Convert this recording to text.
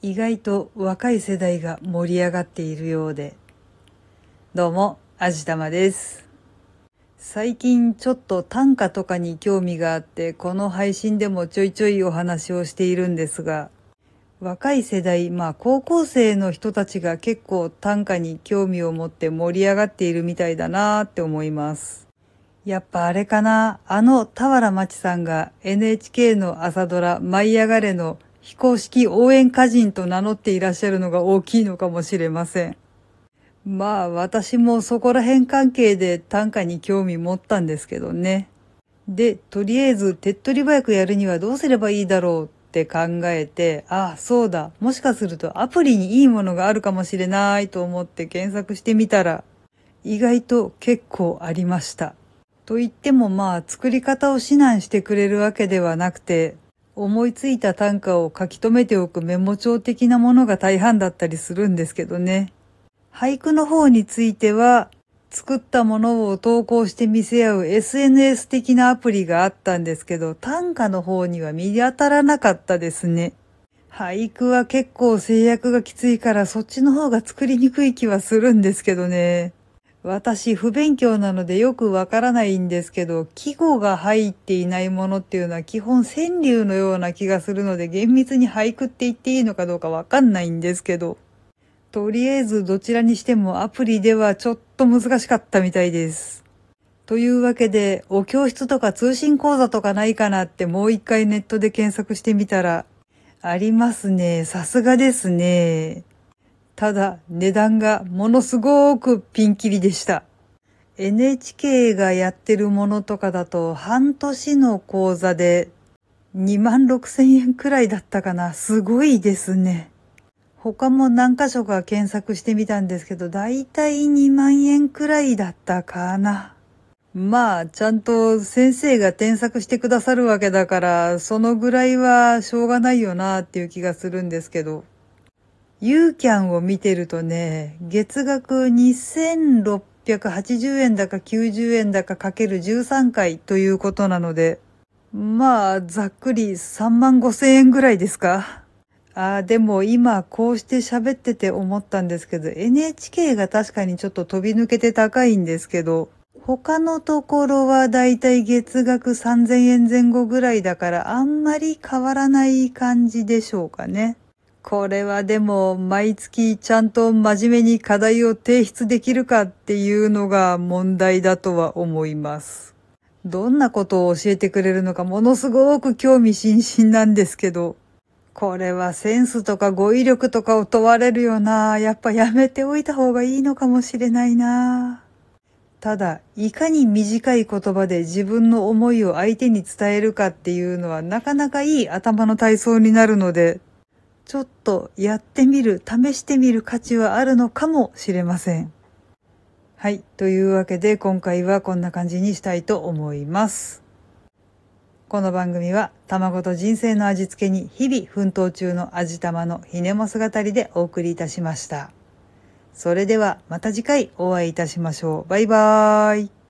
意外と若い世代が盛り上がっているようで。どうも、あじたまです。最近ちょっと短歌とかに興味があって、この配信でもちょいちょいお話をしているんですが、若い世代、まあ高校生の人たちが結構短歌に興味を持って盛り上がっているみたいだなーって思います。やっぱあれかなあの田原町さんが NHK の朝ドラ舞い上がれの非公式応援歌人と名乗っていらっしゃるのが大きいのかもしれません。まあ私もそこら辺関係で短歌に興味持ったんですけどね。で、とりあえず手っ取り早くやるにはどうすればいいだろうって考えて、ああ、そうだ。もしかするとアプリにいいものがあるかもしれないと思って検索してみたら、意外と結構ありました。と言ってもまあ作り方を指南してくれるわけではなくて、思いついた短歌を書き留めておくメモ帳的なものが大半だったりするんですけどね。俳句の方については、作ったものを投稿して見せ合う SNS 的なアプリがあったんですけど、短歌の方には見当たらなかったですね。俳句は結構制約がきついからそっちの方が作りにくい気はするんですけどね。私不勉強なのでよくわからないんですけど、季語が入っていないものっていうのは基本川柳のような気がするので厳密に俳句って言っていいのかどうかわかんないんですけど。とりあえずどちらにしてもアプリではちょっと難しかったみたいです。というわけで、お教室とか通信講座とかないかなってもう一回ネットで検索してみたら、ありますね。さすがですね。ただ、値段がものすごくピンキリでした。NHK がやってるものとかだと、半年の講座で2万6千円くらいだったかな。すごいですね。他も何箇所か検索してみたんですけど、だいたい2万円くらいだったかな。まあ、ちゃんと先生が添削してくださるわけだから、そのぐらいはしょうがないよなっていう気がするんですけど。ユーキャンを見てるとね、月額2680円だか90円だかかける13回ということなので、まあ、ざっくり3万5千円ぐらいですか。ああ、でも今こうして喋ってて思ったんですけど、NHK が確かにちょっと飛び抜けて高いんですけど、他のところはだいたい月額3000円前後ぐらいだからあんまり変わらない感じでしょうかね。これはでも毎月ちゃんと真面目に課題を提出できるかっていうのが問題だとは思います。どんなことを教えてくれるのかものすごく興味津々なんですけど、これはセンスとか語彙力とかを問われるよな。やっぱやめておいた方がいいのかもしれないな。ただ、いかに短い言葉で自分の思いを相手に伝えるかっていうのはなかなかいい頭の体操になるので、ちょっとやってみる、試してみる価値はあるのかもしれません。はい。というわけで今回はこんな感じにしたいと思います。この番組は卵と人生の味付けに日々奮闘中の味玉のひねも姿でお送りいたしました。それではまた次回お会いいたしましょう。バイバーイ。